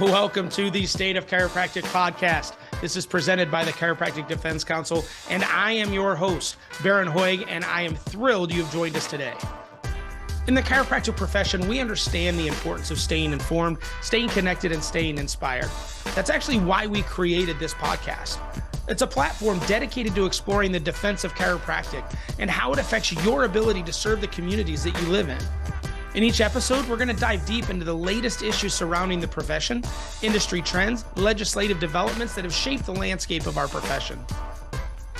Welcome to the State of Chiropractic podcast. This is presented by the Chiropractic Defense Council, and I am your host, Bharon Hoag, and I am thrilled you have joined us today. In the chiropractic profession, we understand the importance of staying informed, staying connected, and staying inspired. That's actually why we created this podcast. It's a platform dedicated to exploring the defense of chiropractic and how it affects your ability to serve the communities that you live in. In each episode, we're going to dive deep into the latest issues surrounding the profession, industry trends, legislative developments that have shaped the landscape of our profession.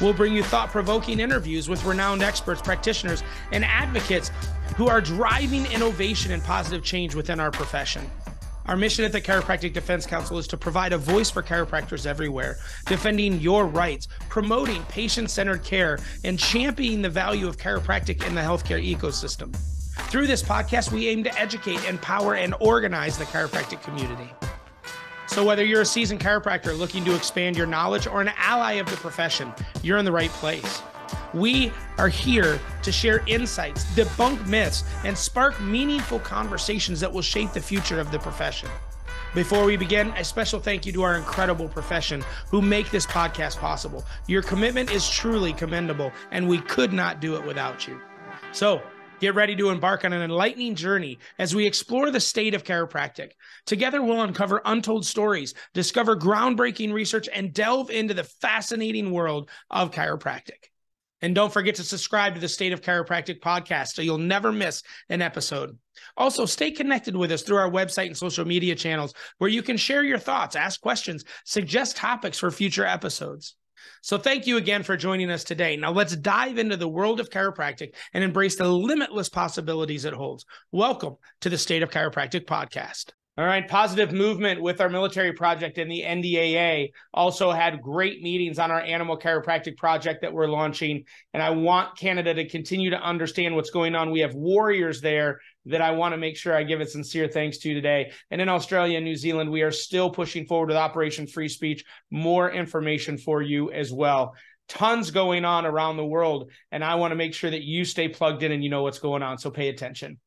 We'll bring you thought provoking interviews with renowned experts, practitioners, and advocates who are driving innovation and positive change within our profession. Our mission at the Chiropractic Defense Council is to provide a voice for chiropractors everywhere, defending your rights, promoting patient centered care, and championing the value of chiropractic in the healthcare ecosystem. Through this podcast, we aim to educate, empower, and organize the chiropractic community. So, whether you're a seasoned chiropractor looking to expand your knowledge or an ally of the profession, you're in the right place. We are here to share insights, debunk myths, and spark meaningful conversations that will shape the future of the profession. Before we begin, a special thank you to our incredible profession who make this podcast possible. Your commitment is truly commendable, and we could not do it without you. So, Get ready to embark on an enlightening journey as we explore the state of chiropractic. Together, we'll uncover untold stories, discover groundbreaking research, and delve into the fascinating world of chiropractic. And don't forget to subscribe to the State of Chiropractic podcast so you'll never miss an episode. Also, stay connected with us through our website and social media channels where you can share your thoughts, ask questions, suggest topics for future episodes. So thank you again for joining us today. Now let's dive into the world of chiropractic and embrace the limitless possibilities it holds. Welcome to the State of Chiropractic podcast. All right, positive movement with our military project and the NDAA. Also had great meetings on our animal chiropractic project that we're launching. And I want Canada to continue to understand what's going on. We have warriors there that I want to make sure I give a sincere thanks to today. And in Australia and New Zealand, we are still pushing forward with Operation Free Speech. More information for you as well. Tons going on around the world. And I want to make sure that you stay plugged in and you know what's going on. So pay attention.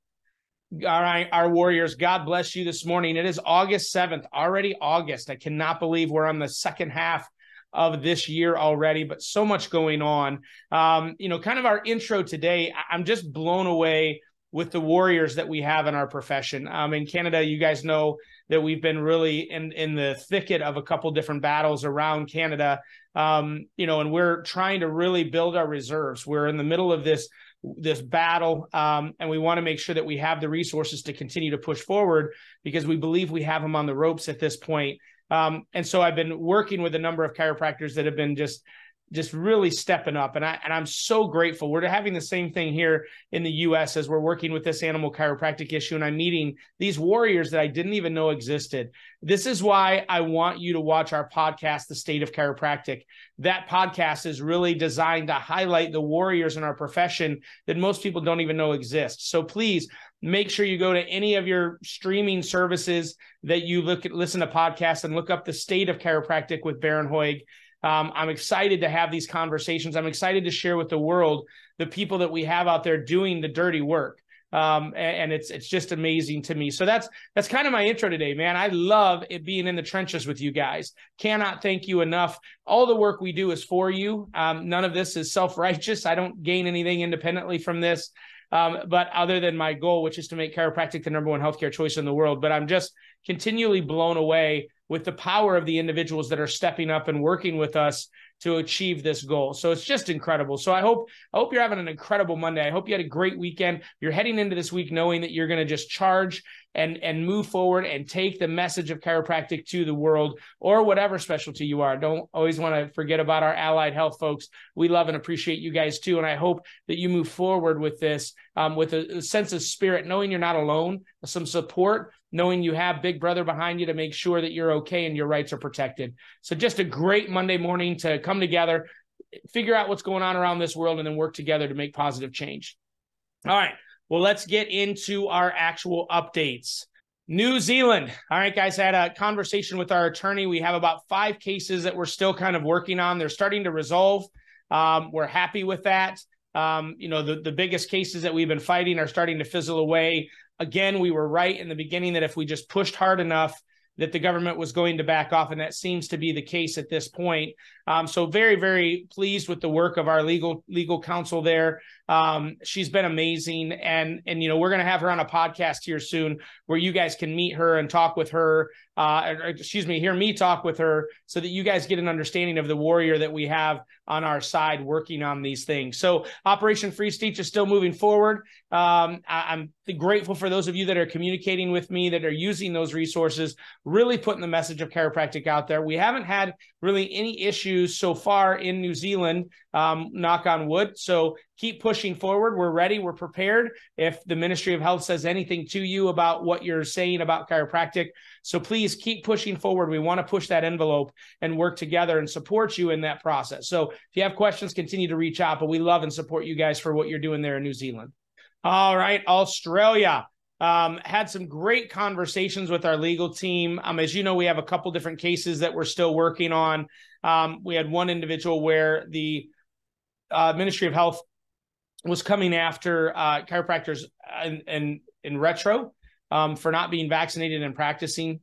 All right, our Warriors, God bless you this morning. It is August 7th, already August. I cannot believe we're on the second half of this year already, but so much going on. Um, you know, kind of our intro today, I'm just blown away with the warriors that we have in our profession. Um, in Canada, you guys know that we've been really in in the thicket of a couple different battles around Canada. Um, you know, and we're trying to really build our reserves. We're in the middle of this this battle, um, and we want to make sure that we have the resources to continue to push forward because we believe we have them on the ropes at this point. Um, and so I've been working with a number of chiropractors that have been just just really stepping up and I and I'm so grateful. We're having the same thing here in the US as we're working with this animal chiropractic issue and I'm meeting these warriors that I didn't even know existed. This is why I want you to watch our podcast The State of Chiropractic. That podcast is really designed to highlight the warriors in our profession that most people don't even know exist. So please make sure you go to any of your streaming services that you look at listen to podcasts and look up The State of Chiropractic with Bharon Hoag um, I'm excited to have these conversations. I'm excited to share with the world the people that we have out there doing the dirty work. Um, and, and, it's it's just amazing to me. So that's that's kind of my intro today, man. I love it being in the trenches with you guys. Cannot thank you enough. All the work we do is for you. Um, none of this is self righteous. I don't gain anything independently from this. Um, but other than my goal, which is to make chiropractic the number one healthcare choice in the world, but I'm just continually blown away with the power of the individuals that are stepping up and working with us to achieve this goal. So it's just incredible. So I hope I hope you're having an incredible Monday. I hope you had a great weekend. You're heading into this week knowing that you're going to just charge and and move forward and take the message of chiropractic to the world or whatever specialty you are. Don't always want to forget about our allied health folks. We love and appreciate you guys too, and I hope that you move forward with this um, with a, a sense of spirit, knowing you're not alone, some support, knowing you have Big Brother behind you to make sure that you're okay and your rights are protected. So, just a great Monday morning to come together, figure out what's going on around this world, and then work together to make positive change. All right. Well, let's get into our actual updates. New Zealand. All right, guys, I had a conversation with our attorney. We have about five cases that we're still kind of working on. They're starting to resolve. Um, we're happy with that. Um, you know, the, the biggest cases that we've been fighting are starting to fizzle away again, we were right in the beginning that if we just pushed hard enough, that the government was going to back off, and that seems to be the case at this point. Um, so very, very pleased with the work of our legal legal counsel there. Um, she's been amazing, and and you know we're going to have her on a podcast here soon, where you guys can meet her and talk with her. Uh, excuse me, hear me talk with her, so that you guys get an understanding of the warrior that we have on our side working on these things. So Operation Free Speech is still moving forward. Um, I, I'm grateful for those of you that are communicating with me, that are using those resources, really putting the message of chiropractic out there. We haven't had really any issues so far in New Zealand, um, knock on wood. So keep pushing forward. We're ready. We're prepared. If the Ministry of Health says anything to you about what you're saying about chiropractic, so please keep pushing forward. We want to push that envelope and work together and support you in that process. So if you have questions, continue to reach out. But we love and support you guys for what you're doing there in New Zealand. All right, Australia. Um, had some great conversations with our legal team. Um, as you know, we have a couple different cases that we're still working on. Um, we had one individual where the uh, Ministry of Health was coming after uh, chiropractors in, in, in retro um, for not being vaccinated and practicing.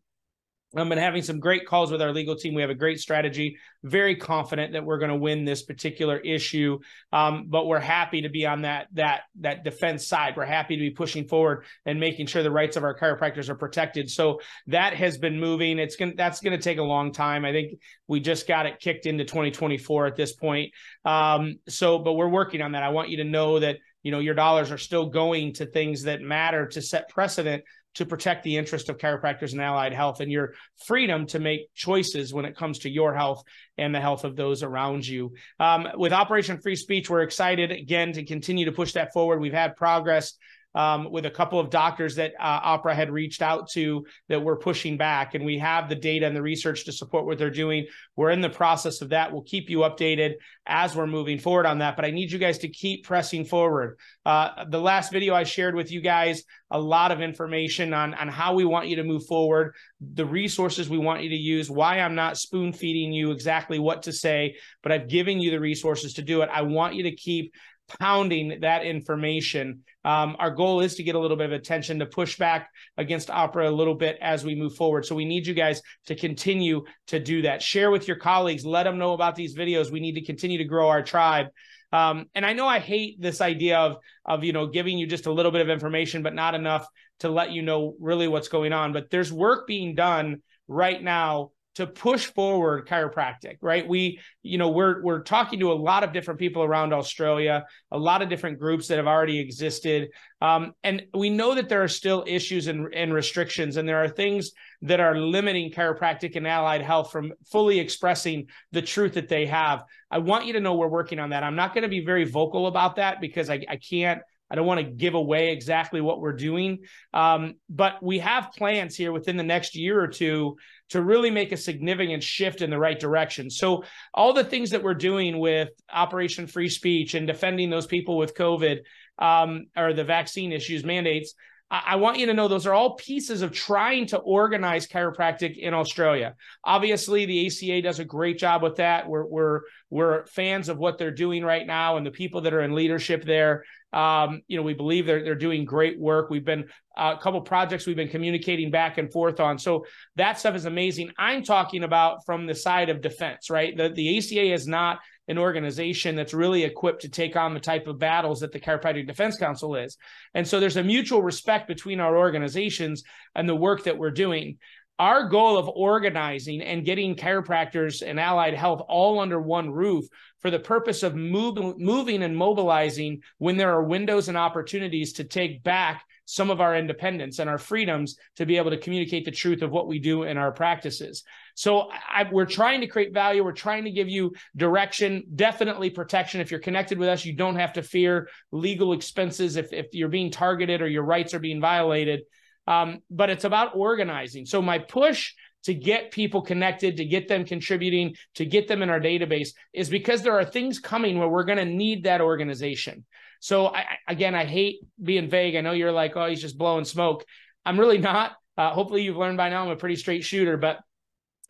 I've been having some great calls with our legal team. We have a great strategy. Very confident that we're going to win this particular issue. Um, but we're happy to be on that that that defense side. We're happy to be pushing forward and making sure the rights of our chiropractors are protected. So that has been moving. It's going that's going to take a long time. I think we just got it kicked into 2024 at this point. Um, so, but we're working on that. I want you to know that you know your dollars are still going to things that matter to set precedent to protect the interest of chiropractors and allied health and your freedom to make choices when it comes to your health and the health of those around you. Um, with Operation Free Speech, we're excited again to continue to push that forward. We've had progress um, with a couple of doctors that uh, AHPRA had reached out to that we're pushing back. And we have the data and the research to support what they're doing. We're in the process of that. We'll keep you updated as we're moving forward on that. But I need you guys to keep pressing forward. Uh, the last video I shared with you guys, a lot of information on, on how we want you to move forward, the resources we want you to use, why I'm not spoon feeding you exactly what to say, but I've given you the resources to do it. I want you to keep pounding that information. Um, our goal is to get a little bit of attention to push back against AHPRA a little bit as we move forward. So we need you guys to continue to do that. Share with your colleagues, let them know about these videos. We need to continue to grow our tribe. Um, and I know I hate this idea of of you know giving you just a little bit of information, but not enough to let you know really what's going on. But there's work being done right now to push forward chiropractic right? We you know we're we're talking to a lot of different people around australia a lot of different groups that have already existed. Um, and we know that there are still issues and, and restrictions and there are things that are limiting chiropractic and allied health from fully expressing the truth that they have. I want you to know we're working on that. I'm not going to be very vocal about that because i, I can't I don't want to give away exactly what we're doing, um, but we have plans here within the next year or two to really make a significant shift in the right direction. So, all the things that we're doing with Operation Free Speech and defending those people with COVID um, or the vaccine issues, mandates, I want you to know those are all pieces of trying to organize chiropractic in Australia. Obviously, the ACA does a great job with that. We're we're we're fans of what they're doing right now and the people that are in leadership there. Um, you know, we believe they're they're doing great work. We've been uh, a couple projects we've been communicating back and forth on. So that stuff is amazing. I'm talking about from the side of defense, right? The the ACA is not an organization that's really equipped to take on the type of battles that the Chiropractic Defense Council is. And so there's a mutual respect between our organizations and the work that we're doing. Our goal of organizing and getting chiropractors and allied health all under one roof for the purpose of move, moving and mobilizing when there are windows and opportunities to take back some of our independence and our freedoms to be able to communicate the truth of what we do in our practices. So I, we're trying to create value. We're trying to give you direction, definitely protection. If you're connected with us, you don't have to fear legal expenses if, if you're being targeted or your rights are being violated. Um, but it's about organizing. So my push to get people connected, to get them contributing, to get them in our database is because there are things coming where we're going to need that organization. So I, again, I hate being vague. I know you're like, oh, he's just blowing smoke. I'm really not. Uh, hopefully, you've learned by now I'm a pretty straight shooter, but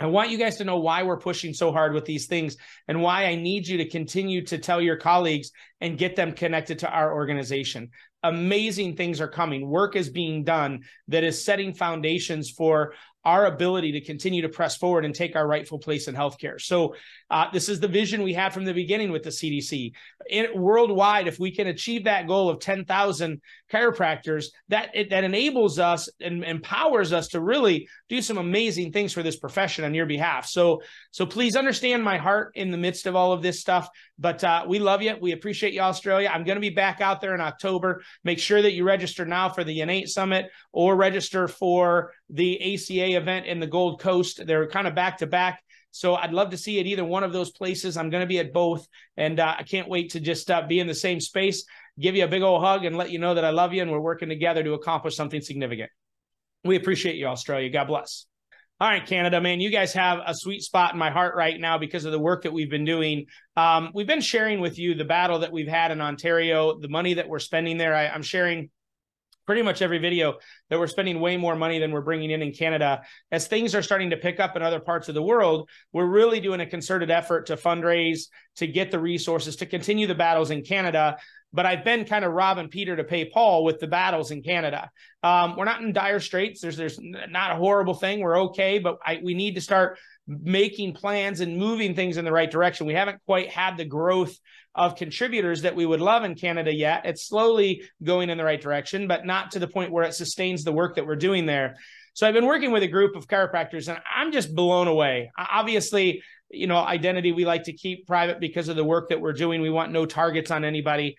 I want you guys to know why we're pushing so hard with these things and why I need you to continue to tell your colleagues and get them connected to our organization. Amazing things are coming. Work is being done that is setting foundations for our ability to continue to press forward and take our rightful place in healthcare. So, uh, this is the vision we had from the beginning with the CDC. Worldwide, if we can achieve that goal of 10,000 chiropractors, that it, that enables us and empowers us to really do some amazing things for this profession on your behalf. So, so please understand my heart in the midst of all of this stuff. But uh, we love you. We appreciate you, Australia. I'm going to be back out there in October. Make sure that you register now for the Innate Summit or register for the ACA event in the Gold Coast. They're kind of back to back. So I'd love to see at either one of those places. I'm going to be at both, and uh, I can't wait to just uh, be in the same space, give you a big old hug, and let you know that I love you, and we're working together to accomplish something significant. We appreciate you, Australia. God bless. All right, Canada, man, you guys have a sweet spot in my heart right now because of the work that we've been doing. Um, we've been sharing with you the battle that we've had in Ontario, the money that we're spending there. I, I'm sharing pretty much every video that we're spending way more money than we're bringing in in Canada. As things are starting to pick up in other parts of the world, we're really doing a concerted effort to fundraise, to get the resources, to continue the battles in Canada. But I've been kind of robbing Peter to pay Paul with the battles in Canada. Um, we're not in dire straits. There's there's not a horrible thing. We're okay, but I, we need to start making plans and moving things in the right direction. We haven't quite had the growth of contributors that we would love in Canada yet. It's slowly going in the right direction, but not to the point where it sustains the work that we're doing there. So I've been working with a group of chiropractors and I'm just blown away. Obviously, you know, identity we like to keep private because of the work that we're doing. We want no targets on anybody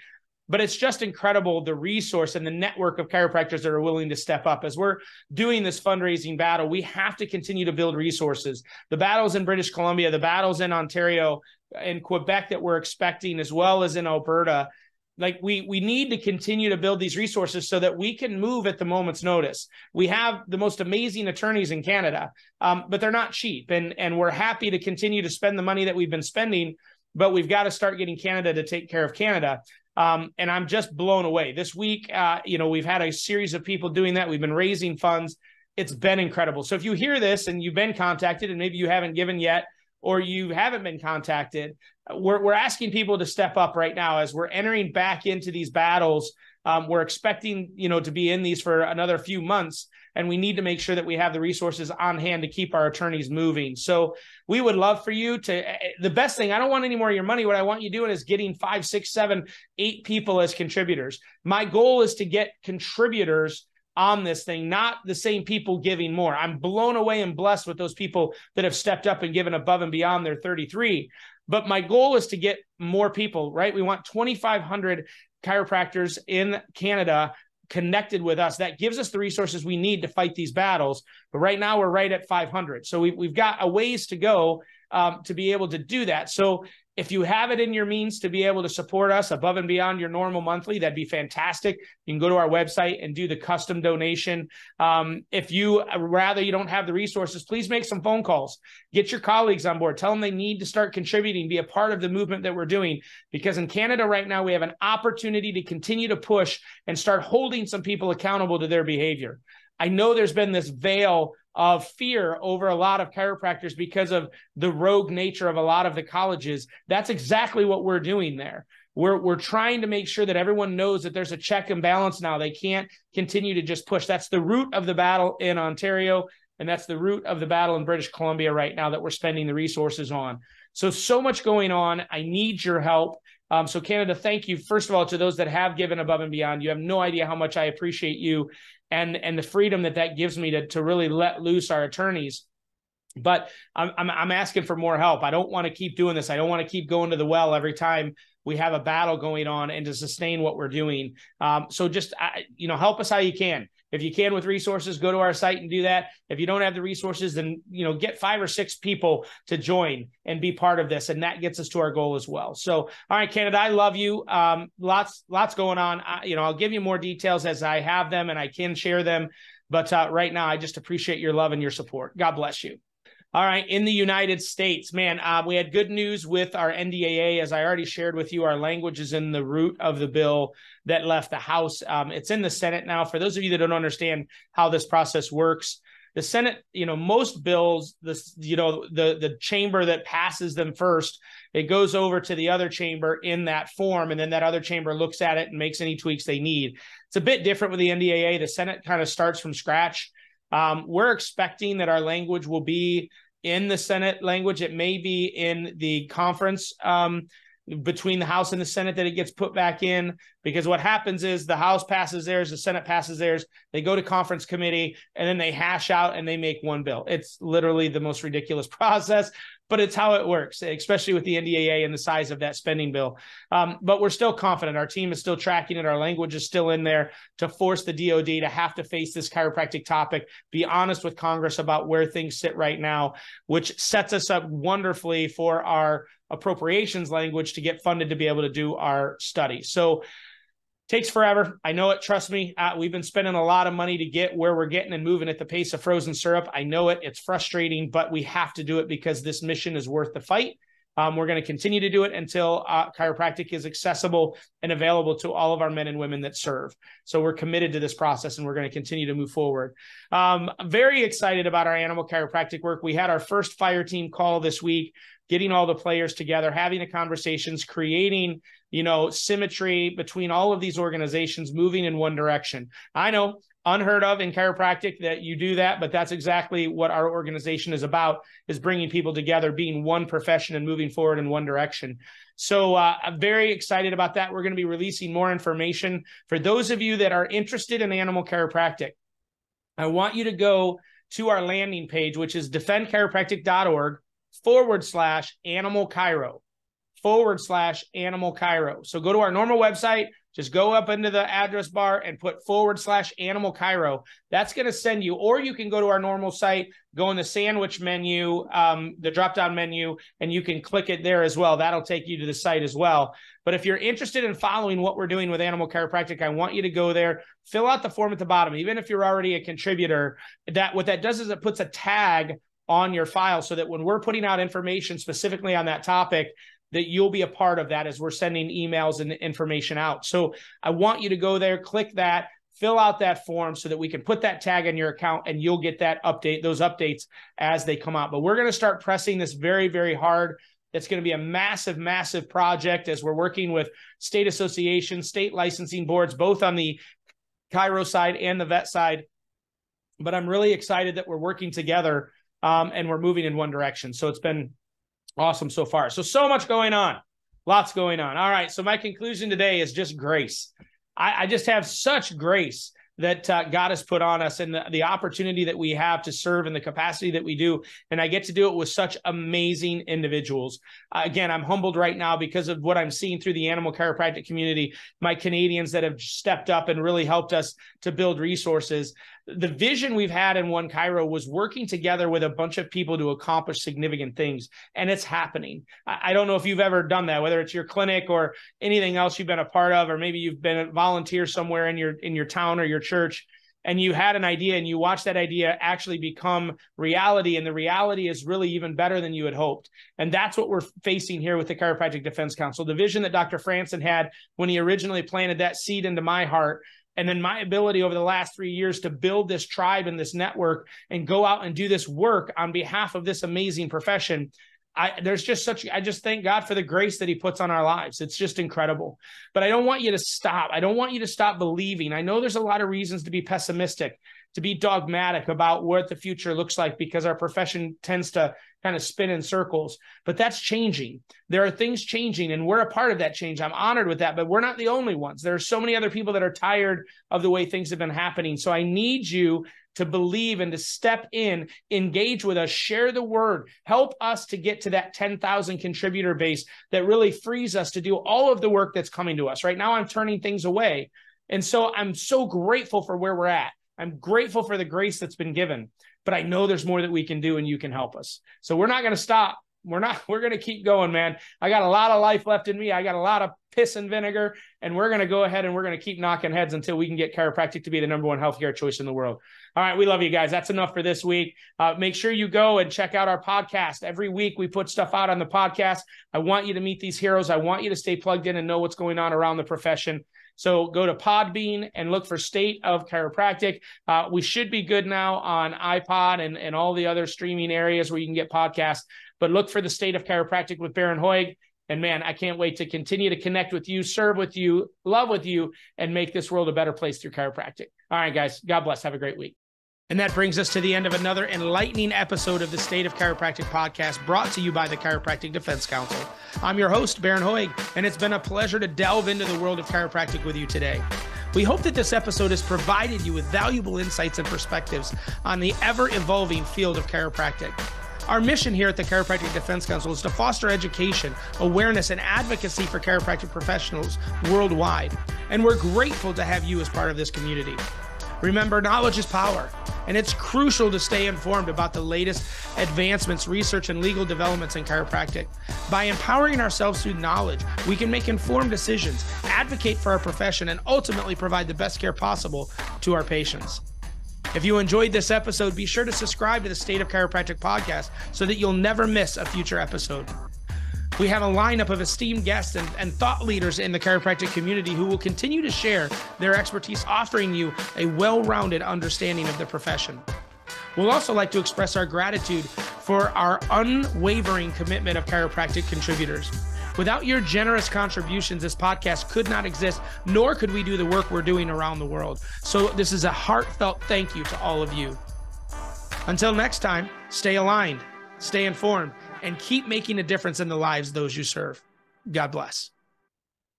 but it's just incredible the resource and the network of chiropractors that are willing to step up. As we're doing this fundraising battle we have to continue to build resources. The battles in british columbia the battles in ontario and quebec that we're expecting as well as in alberta like we we need to continue to build these resources so that we can move at the moment's notice. We have the most amazing attorneys in canada um, but they're not cheap and and we're happy to continue to spend the money that we've been spending but we've got to start getting canada to take care of canada um, and I'm just blown away. This week, uh, you know, we've had a series of people doing that. We've been raising funds. It's been incredible. So if you hear this and you've been contacted and maybe you haven't given yet, or you haven't been contacted, we're, we're asking people to step up right now as we're entering back into these battles. Um, we're expecting, you know, to be in these for another few months and we need to make sure that we have the resources on hand to keep our attorneys moving. So we would love for you to. Eh, eh, the best thing, I don't want any more of your money. What I want you doing is getting five, six, seven, eight people as contributors. My goal is to get contributors on this thing, not the same people giving more. I'm blown away and blessed with those people that have stepped up and given above and beyond their 33. But my goal is to get more people, right? We want 2,500 chiropractors in Canada connected with us. That gives us the resources we need to fight these battles. But right now we're right at 500. So we've, we've got a ways to go um, to be able to do that. So if you have it in your means to be able to support us above and beyond your normal monthly, that'd be fantastic. You can go to our website and do the custom donation. Um, if you rather you don't have the resources, please make some phone calls. Get your colleagues on board. Tell them they need to start contributing, be a part of the movement that we're doing. Because in Canada right now, we have an opportunity to continue to push and start holding some people accountable to their behavior. I know there's been this veil of fear over a lot of chiropractors because of the rogue nature of a lot of the colleges. That's exactly what we're doing there. We're, we're trying to make sure that everyone knows that there's a check and balance now. They can't continue to just push. That's the root of the battle in Ontario. And that's the root of the battle in British Columbia right now that we're spending the resources on. So, so much going on. I need your help. Um, so, Canada, thank you, first of all, to those that have given above and beyond. You have no idea how much I appreciate you and and the freedom that that gives me to to really let loose our attorneys but I'm, I'm, I'm asking for more help. I don't want to keep doing this. I don't want to keep going to the well every time we have a battle going on and to sustain what we're doing. Um, so just you know, help us how you can. If you can with resources, go to our site and do that. If you don't have the resources, then you know get five or six people to join and be part of this, and that gets us to our goal as well. So, all right, Canada, I love you. Um, lots, lots going on. I, you know, I'll give you more details as I have them and I can share them. But uh, right now, I just appreciate your love and your support. God bless you. All right, in the United States, man, uh, we had good news with our NDAA. As I already shared with you, our language is in the root of the bill that left the House. Um, it's in the Senate now. For those of you that don't understand how this process works, the Senate, you know, most bills, this, you know, the the chamber that passes them first, it goes over to the other chamber in that form, and then that other chamber looks at it and makes any tweaks they need. It's a bit different with the NDAA. The Senate kind of starts from scratch Um, we're expecting that our language will be in the Senate language. It may be in the conference um, between the House and the Senate that it gets put back in because what happens is the House passes theirs, the Senate passes theirs, they go to conference committee, and then they hash out and they make one bill. It's literally the most ridiculous process, but it's how it works, especially with the NDAA and the size of that spending bill. Um, but we're still confident. Our team is still tracking it. Our language is still in there to force the DoD to have to face this chiropractic topic, be honest with Congress about where things sit right now, which sets us up wonderfully for our appropriations language to get funded to be able to do our study. So takes forever. I know it. Trust me. Uh, we've been spending a lot of money to get where we're getting and moving at the pace of frozen syrup. I know it. It's frustrating, but we have to do it because this mission is worth the fight. Um, we're going to continue to do it until uh, chiropractic is accessible and available to all of our men and women that serve. So we're committed to this process and we're going to continue to move forward. Um, very excited about our animal chiropractic work. We had our first fire team call this week getting all the players together, having the conversations, creating, you know, symmetry between all of these organizations moving in one direction. I know unheard of in chiropractic that you do that but that's exactly what our organization is about is bringing people together being one profession and moving forward in one direction. So uh, i'm very excited about that. We're going to be releasing more information. For those of you that are interested in animal chiropractic i want you to go to our landing page which is defendchiropractic.org forward slash animal chiro forward slash animal chiro. So go to our normal website, just go up into the address bar and put forward slash animal chiro. That's going to send you, or you can go to our normal site, go in the sandwich menu, um, the drop down menu, and you can click it there as well. That'll take you to the site as well. But if you're interested in following what we're doing with Animal Chiropractic, I want you to go there, fill out the form at the bottom. Even if you're already a contributor, that what that does is it puts a tag on your file so that when we're putting out information specifically on that topic, that you'll be a part of that as we're sending emails and information out. So I want you to go there, click that, fill out that form so that we can put that tag in your account and you'll get that update, those updates as they come out. But we're going to start pressing this very, very hard. It's going to be a massive, massive project as we're working with state associations, state licensing boards, both on the chiro side and the vet side. But I'm really excited that we're working together um, and we're moving in one direction. So it's been awesome so far. So, so much going on. Lots going on. All right. So, my conclusion today is just grace. I, I just have such grace that uh, God has put on us and the, the opportunity that we have to serve in the capacity that we do. And I get to do it with such amazing individuals. Uh, again, I'm humbled right now because of what I'm seeing through the animal chiropractic community, my Canadians that have stepped up and really helped us to build resources the vision we've had in One Chiro was working together with a bunch of people to accomplish significant things, and it's happening. I, I, don't know if you've ever done that, whether it's your clinic or anything else you've been a part of, or maybe you've been a volunteer somewhere in your in your town or your church, and you had an idea and you watched that idea actually become reality, and the reality is really even better than you had hoped. And that's what we're facing here with the Chiropractic Defense Council. The vision that Dr. Franson had when he originally planted that seed into my heart and then my ability over the last three years to build this tribe and this network and go out and do this work on behalf of this amazing profession I, there's just such i just thank god for the grace that he puts on our lives. It's just incredible. But i don't want you to stop. I don't want you to stop believing. I know there's a lot of reasons to be pessimistic to be dogmatic about what the future looks like because our profession tends to kind of spin in circles. But that's changing. There are things changing, and we're a part of that change. I'm honored with that, but we're not the only ones. There are so many other people that are tired of the way things have been happening. So I need you to believe and to step in, engage with us, share the word, help us to get to that 10,000 contributor base that really frees us to do all of the work that's coming to us. Right now, I'm turning things away. And so I'm so grateful for where we're at. I'm grateful for the grace that's been given, but I know there's more that we can do and you can help us. So we're not going to stop. We're not, we're going to keep going, man. I got a lot of life left in me. I got a lot of piss and vinegar, and we're going to go ahead and we're going to keep knocking heads until we can get chiropractic to be the number one healthcare choice in the world. All right. We love you guys. That's enough for this week. Uh, make sure you go and check out our podcast. Every week we put stuff out on the podcast. I want you to meet these heroes. I want you to stay plugged in and know what's going on around the profession. So go to Podbean and look for State of Chiropractic. Uh, we should be good now on iPod and, and all the other streaming areas where you can get podcasts. But look for the State of Chiropractic with Bharon Hoag. And man, I can't wait to continue to connect with you, serve with you, love with you, and make this world a better place through chiropractic. All right, guys. God bless. Have a great week. And that brings us to the end of another enlightening episode of the State of Chiropractic podcast brought to you by the Chiropractic Defense Council. I'm your host, Bharon Hoag, and it's been a pleasure to delve into the world of chiropractic with you today. We hope that this episode has provided you with valuable insights and perspectives on the ever evolving field of chiropractic. Our mission here at the Chiropractic Defense Council is to foster education, awareness, and advocacy for chiropractic professionals worldwide. And we're grateful to have you as part of this community. Remember, knowledge is power, and it's crucial to stay informed about the latest advancements, research, and legal developments in chiropractic. By empowering ourselves through knowledge, we can make informed decisions, advocate for our profession, and ultimately provide the best care possible to our patients. If you enjoyed this episode, be sure to subscribe to the State of Chiropractic podcast so that you'll never miss a future episode. We have a lineup of esteemed guests and, and, thought leaders in the chiropractic community who will continue to share their expertise, offering you a well rounded understanding of the profession. We'll also like to express our gratitude for our unwavering commitment of chiropractic contributors. Without your generous contributions, this podcast could not exist, nor could we do the work we're doing around the world. So, this is a heartfelt thank you to all of you. Until next time, stay aligned, stay informed and keep making a difference in the lives those you serve. God bless.